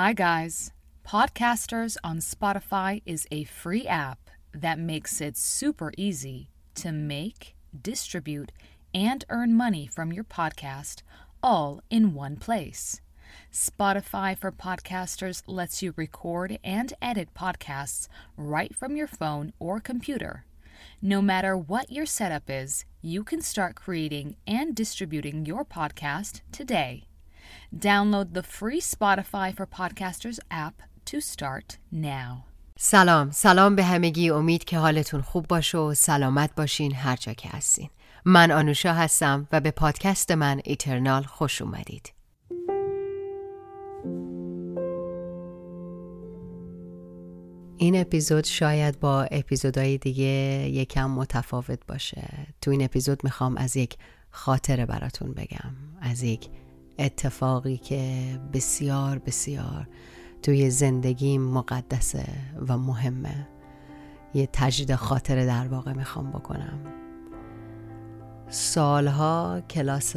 Hi, guys. Podcasters on Spotify is a free app that makes it super easy to make, distribute, and earn money from your podcast all in one place. Spotify for Podcasters lets you record and edit podcasts right from your phone or computer. No matter what your setup is, you can start creating and distributing your podcast today. Download the free Spotify for Podcasters app to start now. سلام. سلام به همگی. امید که حالتون خوب باشه و سلامت باشین هر جا که هستین. من آنوشا هستم و به پادکست من ایترنال خوش اومدید. این اپیزود شاید با اپیزودهای دیگه یکم متفاوت باشه. تو این اپیزود می‌خوام از یک خاطره براتون بگم. از یک اتفاقی که بسیار بسیار توی زندگیم مقدسه و مهمه. یه تجدید خاطره در واقع می‌خوام بکنم. سالها کلاس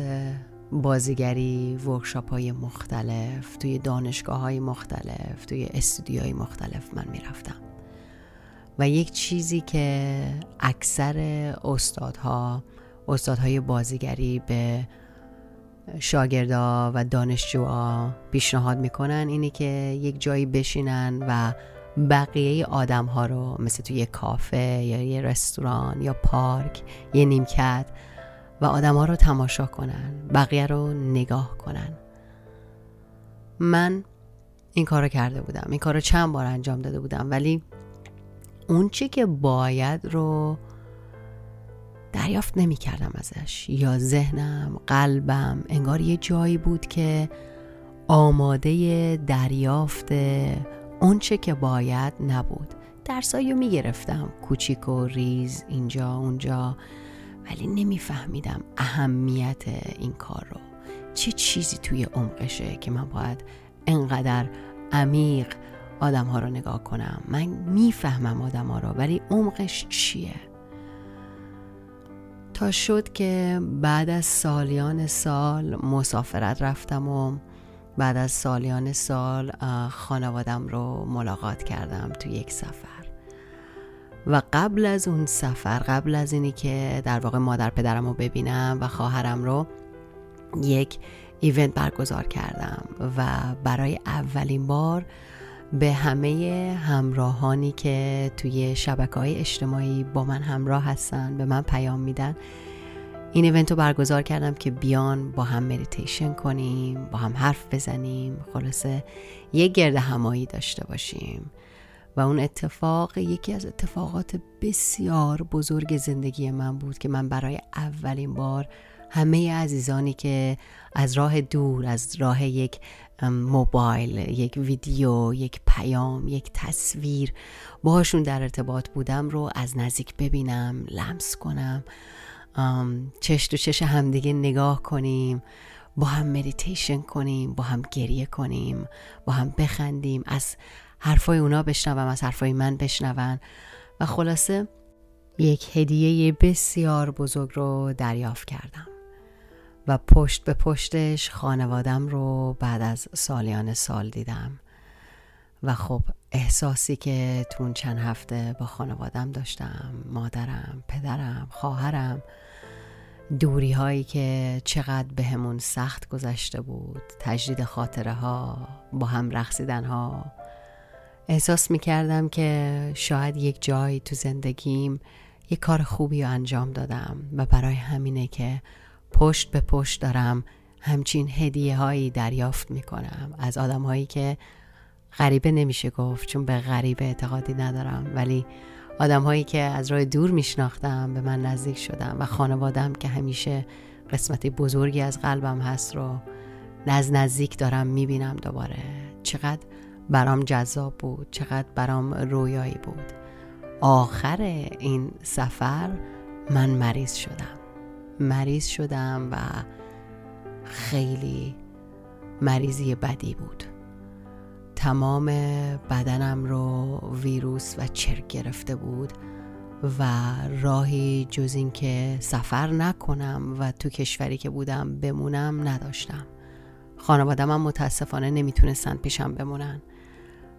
بازیگری ورکشاپ های مختلف توی دانشگاه های مختلف توی استودیوهای مختلف من می‌رفتم. و یک چیزی که اکثر استادها استادهای بازیگری به شاگردا و دانشجوها پیشنهاد می‌کنن اینی که یک جایی بشینن و بقیه آدم ها رو مثل توی یه کافه یا یه رستوران یا پارک یه نیمکت و آدم ها رو تماشا کنن بقیه رو نگاه کنن. من این کار رو کرده بودم این کار رو چند بار انجام داده بودم ولی اون چی که باید رو دریافت نمی کردم ازش. یا ذهنم قلبم انگار یه جایی بود که آماده دریافت اون چه که باید نبود. درسایی رو می گرفتم کوچیک و ریز اینجا اونجا. ولی نمیفهمیدم اهمیت این کار رو. چه چیزی توی عمقشه که من باید انقدر عمیق آدم ها رو نگاه کنم؟ من می‌فهمم آدم ها رو ولی عمقش چیه؟ تا شد که بعد از سالیان سال مسافرت رفتم و بعد از سالیان سال خانوادم رو ملاقات کردم تو یک سفر. و قبل از اون سفر قبل از اینی که در واقع مادر پدرم رو ببینم و خواهرم رو یک event برگزار کردم و برای اولین بار به همه همراهانی که توی شبکه های اجتماعی با من همراه هستن به من پیام میدن. این event رو برگزار کردم که بیان با هم مدیتیشن کنیم با هم حرف بزنیم خلاصه یک گرد همایی داشته باشیم. و اون اتفاق یکی از اتفاقات بسیار بزرگ زندگی من بود که من برای اولین بار همه عزیزانی که از راه دور از راه یک موبایل یک ویدیو یک پیام یک تصویر. باهاشون در ارتباط بودم رو از نزدیک ببینم لمس کنم. چش تو چش همدیگه نگاه کنیم با هم مدیتیشن کنیم با هم گریه کنیم با هم بخندیم. از حرفای اونا بشنوم از حرفای من بشنون. و خلاصه یک هدیه بسیار بزرگ رو دریافت کردم. و پشت به پشتش خانوادم رو بعد از سالیان سال دیدم. و خب احساسی که تون چند هفته با خانوادم داشتم مادرم، پدرم، خواهرم دوری هایی که چقدر بهمون سخت گذشته بود تجدید خاطره ها با هم رقصیدن ها احساس می کردم که شاید یک جایی تو زندگیم یک کار خوبی رو انجام دادم و برای همینه که پشت به پشت دارم همچین هدیه هایی دریافت می کنم از آدم هایی که غریبه نمیشه گفت چون به غریبه اعتقادی ندارم. ولی آدم هایی که از راه دور میشناختم به من نزدیک شدم و خانوادم که همیشه قسمتی بزرگی از قلبم هست رو نز نزدیک دارم می‌بینم دوباره. چقدر برام جذاب بود چقدر برام رویایی بود. آخر این سفر من مریض شدم. مریض شدم و خیلی مریضی بدی بود. تمام بدنم رو ویروس و چرک گرفته بود و راهی جز اینکه سفر نکنم و تو کشوری که بودم بمونم نداشتم. خانواده من متاسفانه نمی‌تونستن پیشم بمونن.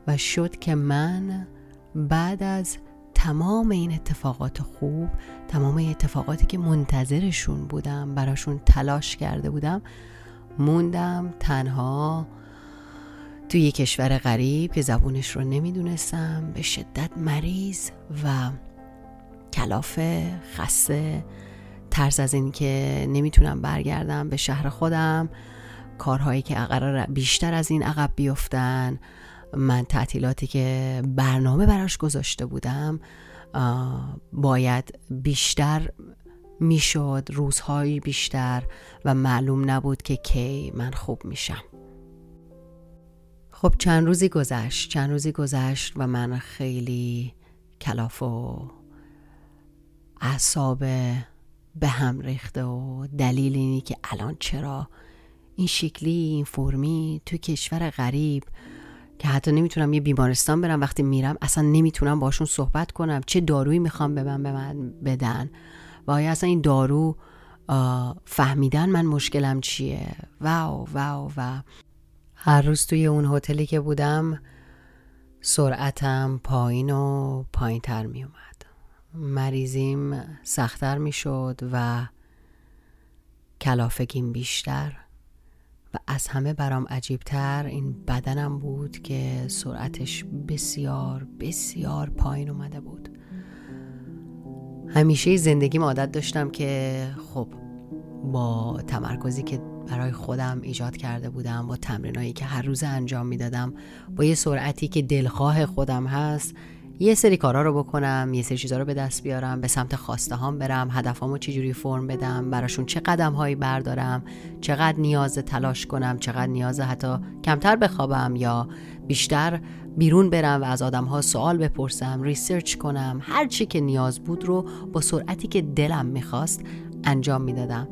و شد که من بعد از تمام این اتفاقات خوب تمام این اتفاقاتی که منتظرشون بودم براشون تلاش کرده بودم موندم تنها توی یه کشور غریب که زبونش رو نمی‌دونستم به شدت مریض و کلافه خسته ترس از این که نمی‌تونم برگردم به شهر خودم کارهایی که بیشتر از این عقب بیفتن. من تعطیلاتی که برنامه براش گذاشته بودم باید بیشتر می‌شد روزهایی بیشتر و معلوم نبود که کی من خوب میشم. خب چند روزی گذشت چند روزی گذشت و من خیلی کلاف و اعصاب به هم ریخته و دلیل اینی که الان چرا این شکلی این فرمی تو کشور غریب که حتی نمی‌تونم یه بیمارستان برم وقتی میرم اصلا نمی‌تونم باشون صحبت کنم. چه دارویی می‌خوام به من به بدن؟ و آیا اصلا این دارو فهمیدن من مشکلم چیه؟ واو واو و هر روز توی اون هتلی که بودم سرعتم پایین و پایین تر می اومد مریضیم سختتر می شد و کلافگیم بیشتر. و از همه برام عجیبتر این بدنم بود که سرعتش بسیار بسیار پایین اومده بود. همیشه زندگیم عادت داشتم که خب با تمرکزی که برای خودم ایجاد کرده بودم با تمرینایی که هر روز انجام می‌دادم با یه سرعتی که دلخواه خودم هست یه سری کارا رو بکنم یه سری چیزا رو به دست بیارم به سمت خواسته هام برم هدفامو چجوری فرم بدم براشون چه قدم هایی بردارم چقدر نیاز تلاش کنم چقدر نیاز حتی کمتر بخوابم یا بیشتر بیرون برم و از آدم ها سوال بپرسم ریسرچ کنم هر چی که نیاز بود رو با سرعتی که دلم می‌خواست انجام می‌دادم.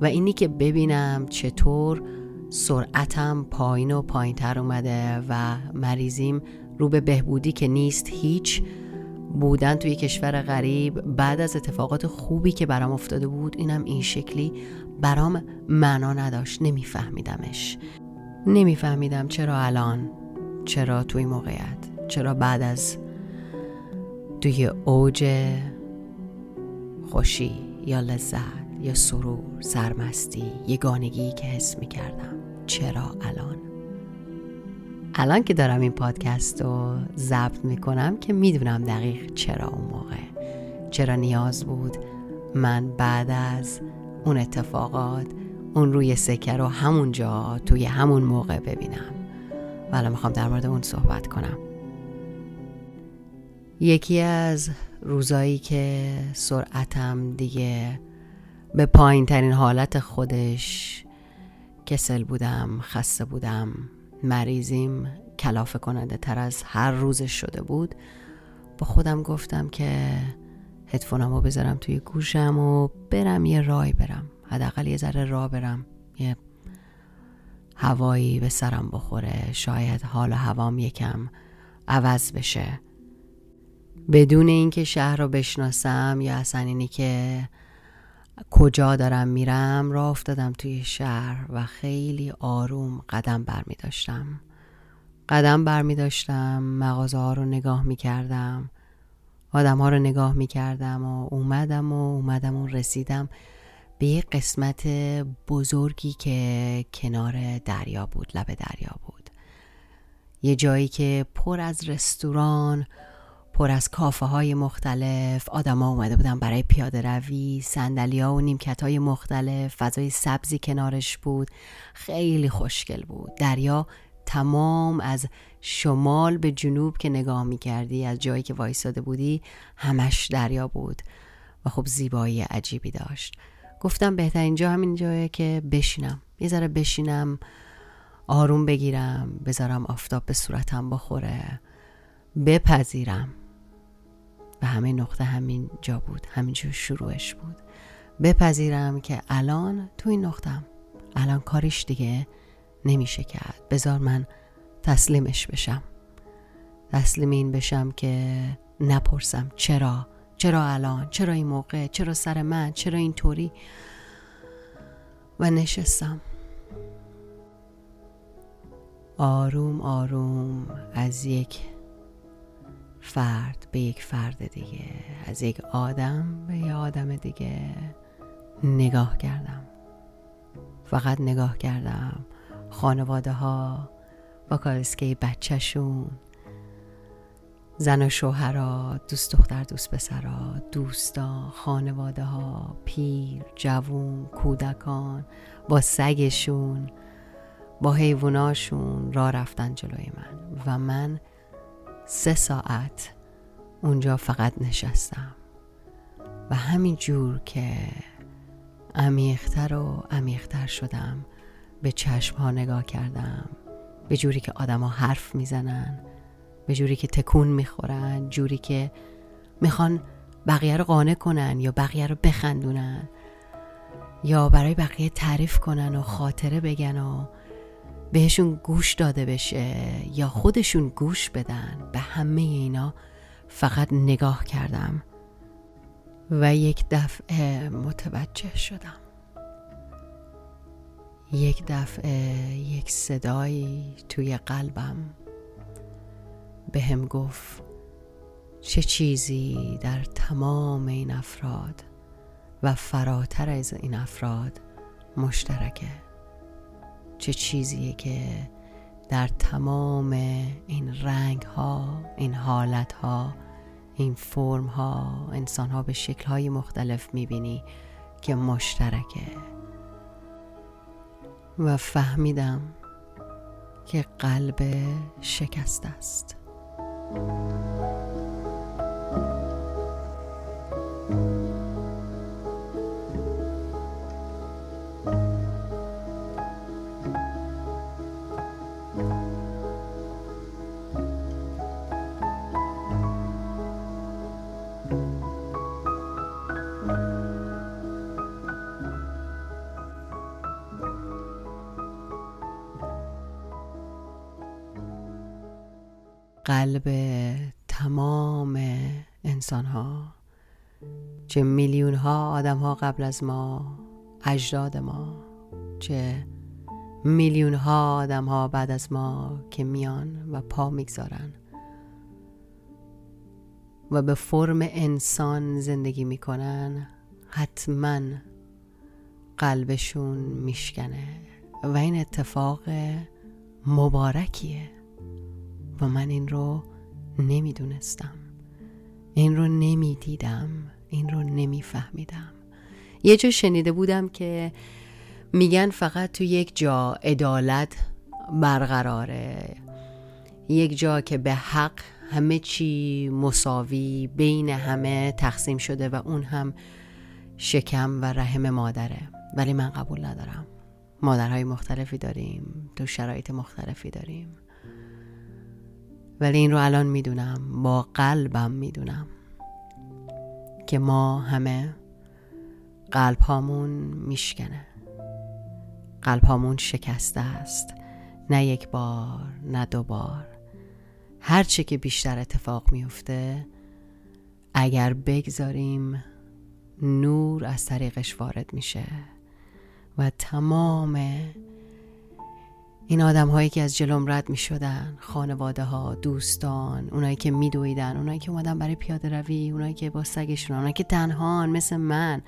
و اینی که ببینم چطور سرعتم پایین و پایین تر اومده و مریضیم رو به بهبودی که نیست هیچ بودن توی کشور غریب بعد از اتفاقات خوبی که برام افتاده بود اینم این شکلی برام معنا نداشت. نمیفهمیدمش. نمیفهمیدم چرا الان چرا توی موقعیت چرا بعد از توی اوج خوشی یا لذت یا سرور سرمستی یگانگی که حس می کردم چرا الان؟ الان که دارم این پادکست رو ضبط می‌کنم که می‌دونم دقیق چرا اون موقع. چرا نیاز بود من بعد از اون اتفاقات اون روی سکه رو همونجا توی همون موقع ببینم. و می‌خوام در مورد اون صحبت کنم. یکی از روزایی که سرعتم دیگه به پایین ترین حالت خودش کسل بودم خسته بودم مریضیم کلافه کننده تر از هر روزش شده بود. با خودم گفتم که هدفونمو بذارم توی گوشم و برم یه رای برم. حداقل یه ذره راه برم. یه هوایی به سرم بخوره. شاید حال و هوام یکم عوض بشه. بدون اینکه شهر رو بشناسم یا اصلا اینی که کجا دارم میرم؟ راه افتادم توی شهر و خیلی آروم قدم بر می داشتم. قدم بر می داشتم مغازه ها رو نگاه می کردم. آدم ها رو نگاه می کردم و اومدم و اومدم و رسیدم به یه قسمت بزرگی که کنار دریا بود لب دریا بود. یه جایی که پر از رستوران پر از کافه های مختلف. آدما اومده بودن برای پیاده روی سندلیا و نیمکت های مختلف فضای سبزی کنارش بود. خیلی خوشگل بود. دریا تمام از شمال به جنوب که نگاه می کردی از جایی که وایساده بودی همش دریا بود و خب زیبایی عجیبی داشت. گفتم بهترین جا همین جایه که بشینم. یه ذره بشینم آروم بگیرم بذارم آفتاب به صورتم بخوره بپذیرم. و همه نقطه همین جا بود. همینجور شروعش بود. بپذیرم که الان تو این نقطم الان کارش دیگه نمیشه کرد. بذار من تسلیمش بشم. تسلیم این بشم که نپرسم چرا؟ چرا الان؟ چرا این موقع؟ چرا سر من؟ چرا اینطوری؟ و نشستم. آروم آروم از یک فرد به یک فرد دیگه. از یک آدم به یک آدم دیگه نگاه کردم. فقط نگاه کردم. خانواده ها با کالسکه بچهشون. زن و شوهرها دوست دختر دوست پسرا دوستا خانواده ها پیر جوون کودکان با سگشون با حیواناشون را رفتن جلوی من. و من سه ساعت اونجا فقط نشستم. و همین جور که عمیقتر و عمیقتر شدم به چشم ها نگاه کردم. به جوری که آدما حرف می‌زنن به جوری که تکون می‌خورن جوری که می‌خوان بقیه رو قانع کنن یا بقیه رو بخندونن یا برای بقیه تعریف کنن و خاطره بگن و بهشون گوش داده بشه یا خودشون گوش بدن به همه اینا فقط نگاه کردم و یک دفعه متوجه شدم. یک دفعه یک صدایی توی قلبم به هم گفت چه چیزی در تمام این افراد و فراتر از این افراد مشترکه. چه چیزیه که در تمام این رنگ ها این حالت ها این فرم ها انسان ها به شکل های مختلف می‌بینی که مشترکه. و فهمیدم که قلب شکست است. قلب تمام انسان ها چه میلیون ها آدم ها قبل از ما اجداد ما چه میلیون ها آدم ها بعد از ما که میان و پا می‌گذارن. و به فرم انسان زندگی می‌کنن حتما قلبشون میشکنه. و این اتفاق مبارکیه. و من این رو نمی‌دونستم. این رو نمی‌دیدم. این رو نمیفهمیدم. یه جا شنیده بودم که میگن فقط تو یک جا عدالت برقراره. یک جا که به حق همه چی مساوی بین همه تقسیم شده و اون هم شکم و رحم مادره. ولی من قبول ندارم. مادرهای مختلفی داریم تو شرایط مختلفی داریم. ولی این رو الان می‌دونم. با قلبم می‌دونم. که ما همه قلب هامون میشکنه. قلب هامون شکسته است. نه یک بار نه دو بار. هرچه که بیشتر اتفاق میفته اگر بگذاریم نور از طریقش وارد میشه. و تمام این آدم هایی که از جلوم رد می شدن خانواده ها دوستان اونایی که می دویدن اونایی که اومدن برای پیاده روی اونایی که با سگشون اونایی که تنهان مثل من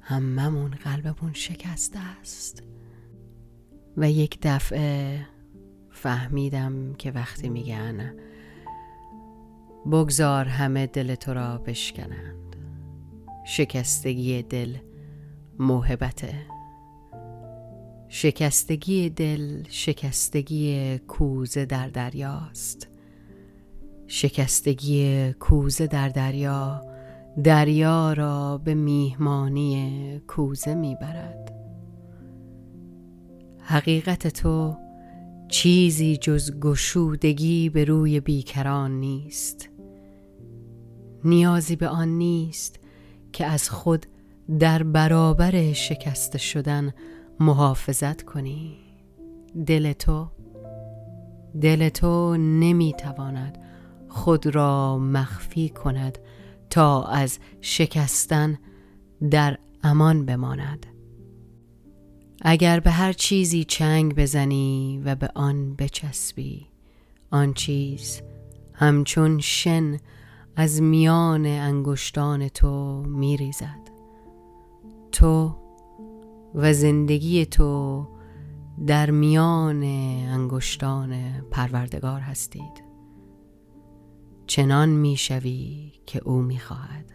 هممون قلبمون شکسته است. و یک دفعه فهمیدم که وقتی میگن بگذار همه دل تو را بشکنند. شکستگی دل موهبته شکستگی دل شکستگی کوزه در دریاست. شکستگی کوزه در دریا دریا را به میهمانی کوزه می‌برد. حقیقت تو چیزی جز گشودگی به روی بیکران نیست. نیازی به آن نیست که از خود در برابر شکسته شدن محافظت کنی. دل تو دل تو نمی‌تواند خود را مخفی کند تا از شکستن در امان بماند. اگر به هر چیزی چنگ بزنی و به آن بچسبی آن چیز همچون شن از میان انگشتان تو میریزد. تو و زندگی تو در میان انگشتان پروردگار هستید. چنان می‌شوی که او می‌خواهد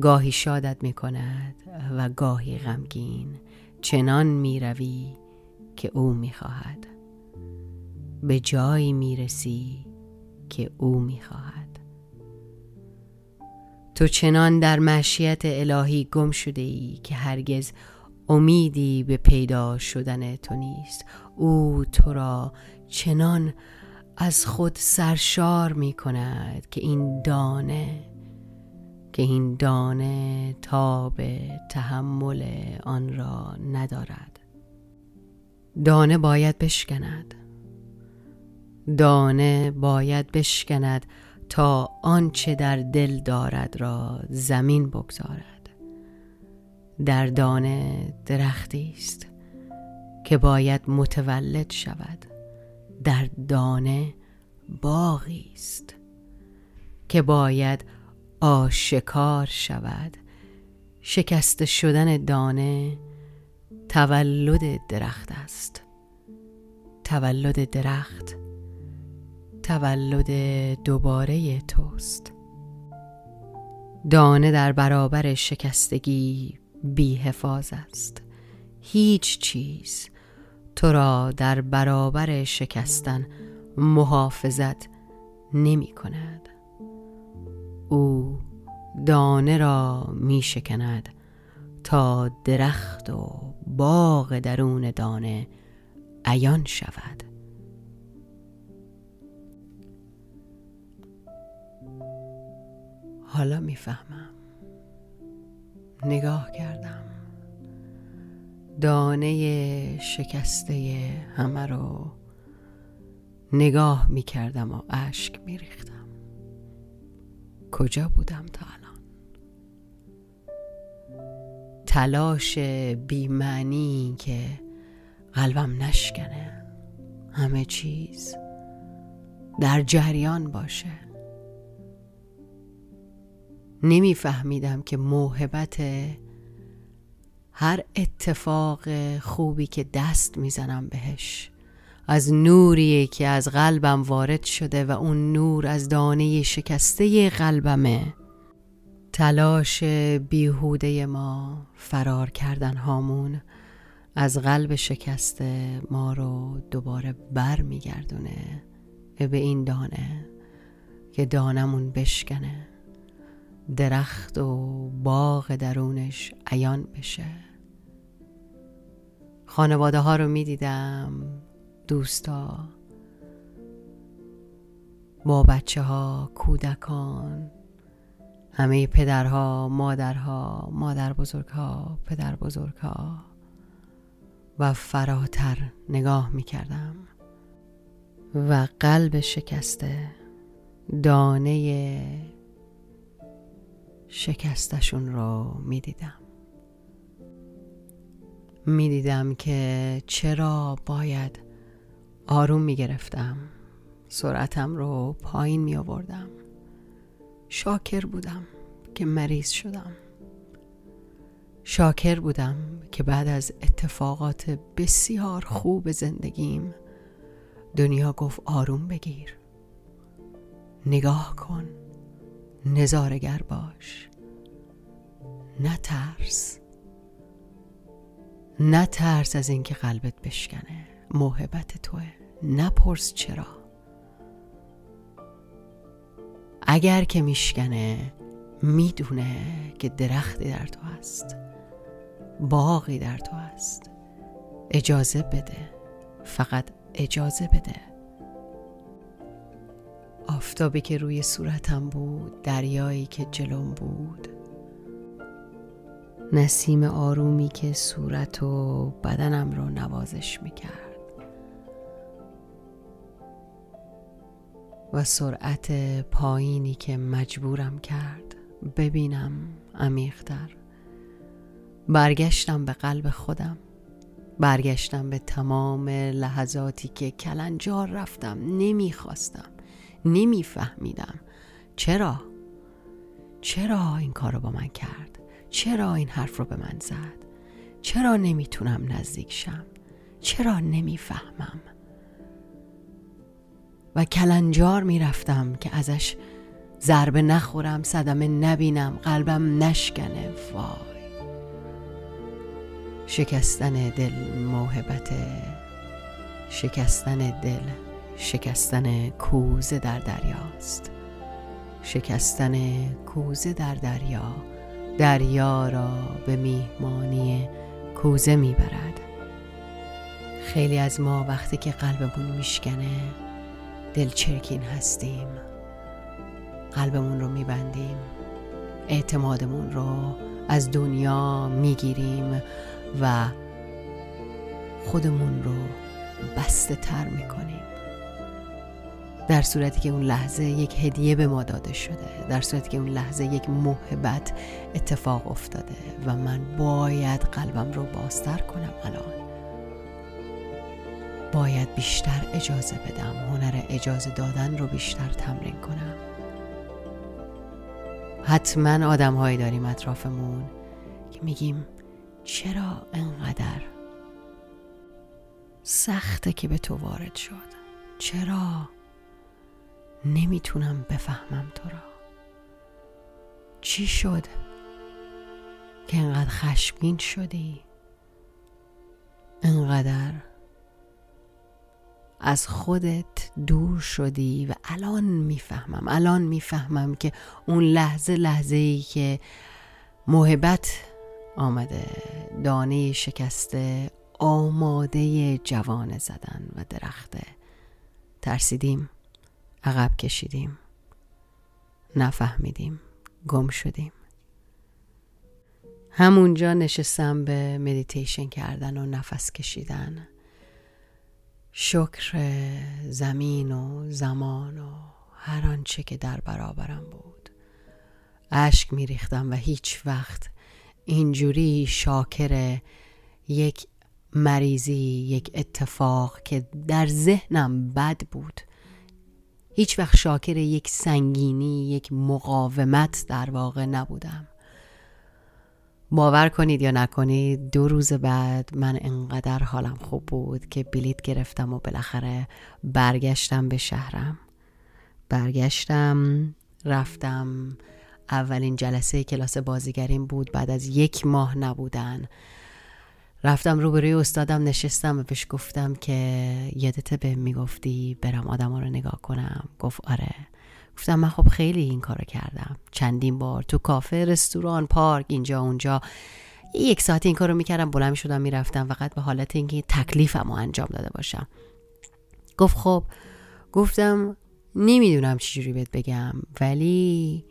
گاهی شادت می‌کند و گاهی غمگین. چنان می‌روی که او می‌خواهد به جایی می‌رسی که او می‌خواهد تو چنان در مشیت الهی گم شده ای که هرگز امیدی به پیدا شدن تو نیست. او تو را چنان از خود سرشار می کند که این دانه که این دانه تاب تحمل آن را ندارد. دانه باید بشکند. دانه باید بشکند. تا آنچه در دل دارد را زمین بگذارد. در دانه درختی است که باید متولد شود. در دانه باغی است که باید آشکار شود. شکست شدن دانه تولد درخت است. تولد درخت تولد دوباره توست. دانه در برابر شکستگی بی حفاظ است. هیچ چیز تو را در برابر شکستن محافظت نمی کند. او دانه را می شکند تا درخت و باغ درون دانه عیان شود. حالا می‌فهمم. نگاه کردم. دانه شکسته همه رو نگاه می‌کردم و اشک میریختم. کجا بودم تا الان؟ تلاش بیمعنی که قلبم نشکنه. همه چیز در جریان باشه. نمیفهمیدم که موهبت هر اتفاق خوبی که دست می‌زنم بهش. از نوری که از قلبم وارد شده و اون نور از دانه شکسته قلبمه تلاش بیهوده ما فرار کردن هامون از قلب شکسته ما رو دوباره بر میگردونه به این دانه که دانمون بشکنه. درخت و باغ درونش عیان بشه. خانواده ها رو می‌دیدم دوستا. با بچه ها کودکان. همه پدرها مادرها مادر بزرگها پدر بزرگها. و فراتر نگاه می کردم و قلب شکسته دانه شکستشون رو می دیدم می دیدم که چرا باید آروم می گرفتم سرعتم رو پایین می آوردم شاکر بودم که مریض شدم. شاکر بودم که بعد از اتفاقات بسیار خوب زندگیم دنیا گفت آروم بگیر. نگاه کن. نظارگر باش. نترس نترس از اینکه قلبت بشکنه. محبت توه. نپرس چرا. اگر که میشکنه می‌دونه که درختی در تو هست. باقی در تو هست. اجازه بده. فقط اجازه بده. آفتابی که روی صورتم بود دریایی که جلوم بود. نسیم آرومی که صورت و بدنم رو نوازش می‌کرد. و سرعت پایینی که مجبورم کرد ببینم عمیقتر. برگشتم به قلب خودم. برگشتم به تمام لحظاتی که کلنجار رفتم نمی‌خواستم. نمیفهمیدم. چرا؟ چرا این کار رو با من کرد؟ چرا این حرف رو به من زد؟ چرا نمی‌تونم نزدیک شم؟ چرا نمی‌فهمم؟ و کلنجار می‌رفتم که ازش ضربه نخورم صدمه نبینم قلبم نشکنه. وای. شکستن دل موهبت. شکستن دل. شکستن کوزه در دریاست. شکستن کوزه در دریا دریا را به میهمانی کوزه می‌برد. خیلی از ما وقتی که قلبمون میشکنه دلچرکین هستیم. قلبمون رو میبندیم. اعتمادمون رو از دنیا می‌گیریم و خودمون رو بسته تر می‌کنیم. در صورتی که اون لحظه یک هدیه به ما داده شده در صورتی که اون لحظه یک محبت اتفاق افتاده و من باید قلبم رو بازتر کنم الان. باید بیشتر اجازه بدم هنر اجازه دادن رو بیشتر تمرین کنم. حتما آدم هایی داریم اطرافمون که میگیم چرا انقدر سخته که به تو وارد شد؟ چرا؟ نمی‌تونم بفهمم تو را. چی شد که انقدر خشمگین شدی؟ انقدر از خودت دور شدی و الان می‌فهمم الان می‌فهمم که اون لحظه لحظه ای که محبت آمده دانه شکسته آماده جوان زدن و درخته. ترسیدیم؟ عقب کشیدیم. نفهمیدیم. گم شدیم. همونجا نشستم به مدیتیشن کردن و نفس کشیدن. شکر زمین و زمان و هر آنچه که در برابرم بود. اشک میریختم و هیچ وقت اینجوری شاکر یک مریضی یک اتفاق که در ذهنم بد بود هیچ وقت شاکر یک سنگینی یک مقاومت در واقع نبودم. باور کنید یا نکنید دو روز بعد من انقدر حالم خوب بود که بلیت گرفتم و بالاخره برگشتم به شهرم. برگشتم رفتم. اولین جلسه کلاس بازیگریم بود بعد از یک ماه نبودن. رفتم روبروی استادم نشستم و بهش گفتم که یادت به می‌گفتی برم آدم رو نگاه کنم. گفت آره. گفتم من خب خیلی این کارو کردم. چندین بار تو کافه رستوران پارک اینجا اونجا. یک ساعت این کارو می‌کردم بلند شدم می‌رفتم. فقط به حالت اینکه تکلیفم رو انجام داده باشم. گفت خب. گفتم نمی‌دونم چجوری بهت بگم ولی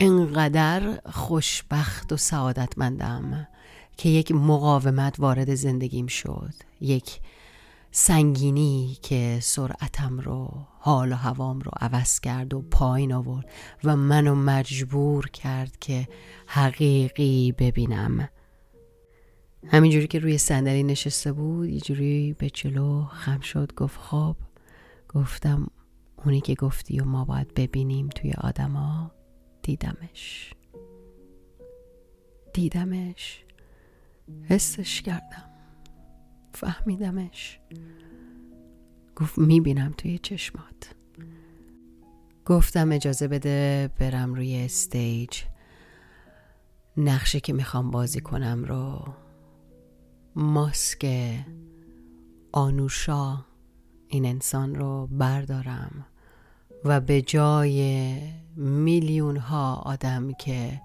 انقدر خوشبخت و سعادتمندم. که یک مقاومت وارد زندگیم شد. یک سنگینی که سرعتم رو حال و هوام رو عوض کرد و پایین آورد و منو مجبور کرد که حقیقی ببینم. همینجوری که روی صندلی نشسته بود یه جوری به جلو خم شد گفت خب گفتم اونی که گفتی و ما باید ببینیم توی آدما دیدمش. دیدمش. حسش کردم. فهمیدمش. گفت می‌بینم توی چشمات. گفتم اجازه بده برم روی استیج. نقشه که می‌خوام بازی کنم رو. ماسک آنوشا این انسان رو بردارم. و به جای میلیون ها آدم که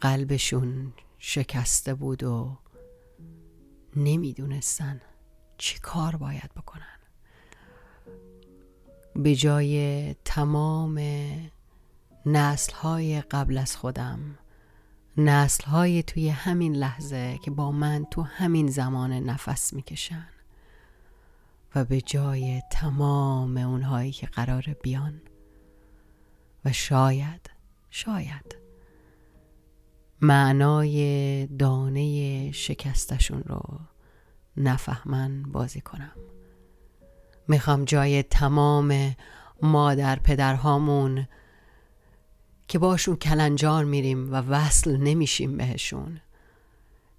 قلبشون شکسته بود و نمی‌دونستن چی کار باید بکنن. به جای تمام نسل های قبل از خودم نسل های توی همین لحظه که با من تو همین زمان نفس می‌کشن و به جای تمام اونهایی که قرار بیان و شاید شاید معنای دانه شکستشون رو نفهمن بازی کنم. می‌خوام جای تمام مادر پدرهامون که باشون کلنجار میریم و وصل نمیشیم بهشون.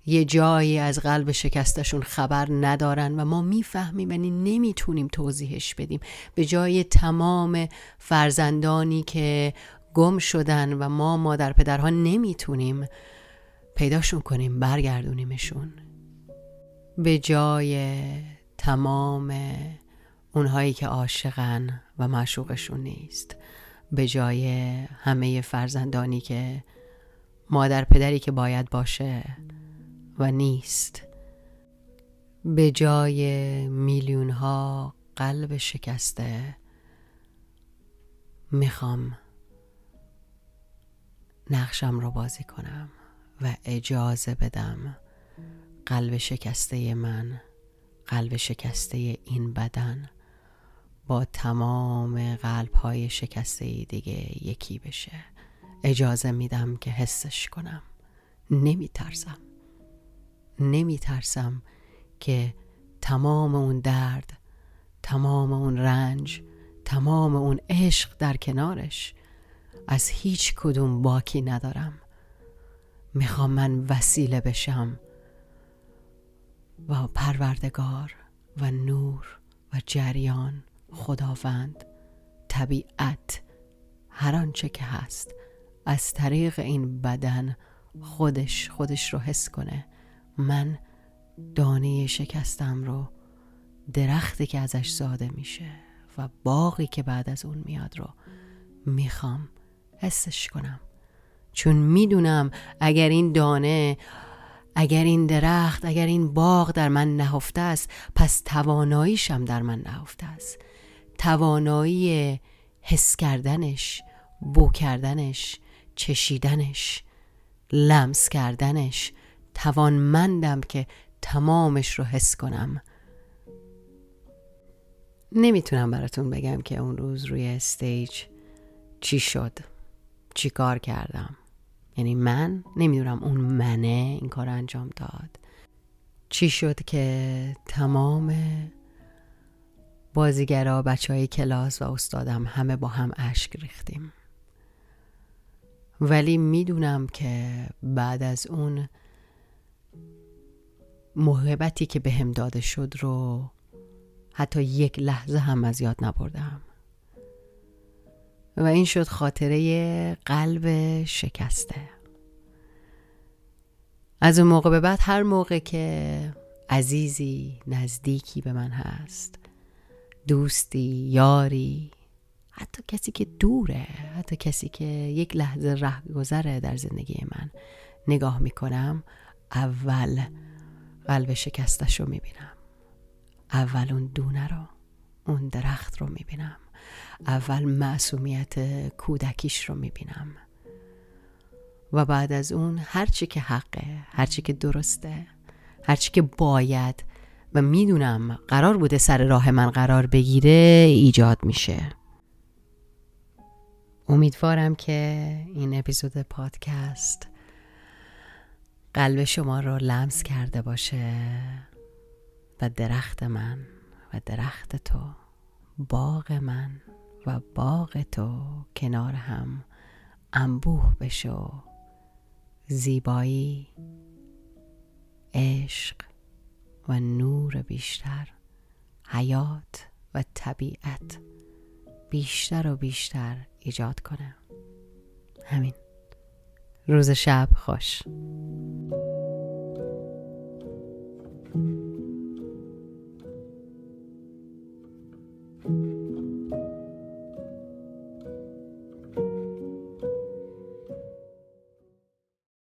یه جایی از قلب شکستشون خبر ندارن و ما می‌فهمیم یعنی نمی‌تونیم توضیحش بدیم. به جای تمام فرزندانی که گم شدن و ما مادر پدرها نمی‌تونیم پیداشون کنیم برگردونیمشون. به جای تمام اونهایی که عاشقن و معشوقشون نیست به جای همه فرزندانی که مادر پدری که باید باشه و نیست به جای میلیون ها قلب شکسته می‌خوام نقشم رو بازی کنم و اجازه بدم قلب شکسته من قلب شکسته این بدن با تمام قلب های شکسته دیگه یکی بشه. اجازه میدم که حسش کنم. نمی ترسم نمی ترسم که تمام اون درد تمام اون رنج تمام اون عشق در کنارش از هیچ کدوم باکی ندارم. می‌خوام من وسیله بشم و پروردگار و نور و جریان خداوند طبیعت هر آنچه که هست از طریق این بدن خودش خودش رو حس کنه. من دانه شکستم رو درختی که ازش زاده میشه و باقی که بعد از اون میاد رو می‌خوام حسش کنم. چون می‌دونم اگر این دانه اگر این درخت اگر این باغ در من نهفته است پس تواناییشم در من نهفته است. توانایی حس کردنش بو کردنش چشیدنش لمس کردنش توانمندم که تمامش رو حس کنم. نمی‌تونم براتون بگم که اون روز روی استیج چی شد. چی کار کردم؟ یعنی من؟ نمی‌دونم اون منه این کار انجام داد. چی شد که تمام بازیگرا بچه های کلاس و استادم همه با هم اشک ریختیم. ولی می‌دونم که بعد از اون محبتی که هم داده شد رو حتی یک لحظه هم از یاد نبردم. و این شد خاطره قلب شکسته. از اون موقع به بعد هر موقع که عزیزی نزدیکی به من هست دوستی یاری حتی کسی که دوره حتی کسی که یک لحظه ره گذره در زندگی من نگاه می‌کنم اول قلب شکستش رو می‌بینم. اول اون دونه رو اون درخت رو می‌بینم. اول معصومیت کودکیش رو می‌بینم. و بعد از اون هرچی که حقه هرچی که درسته هرچی که باید و می‌دونم قرار بوده سر راه من قرار بگیره ایجاد میشه. امیدوارم که این اپیزود پادکست قلب شما رو لمس کرده باشه و درخت من و درخت تو باغ من و باغ تو کنار هم انبوه بشو. زیبایی عشق و نور بیشتر حیات و طبیعت بیشتر و بیشتر ایجاد کنه. همین. روز شب خوش.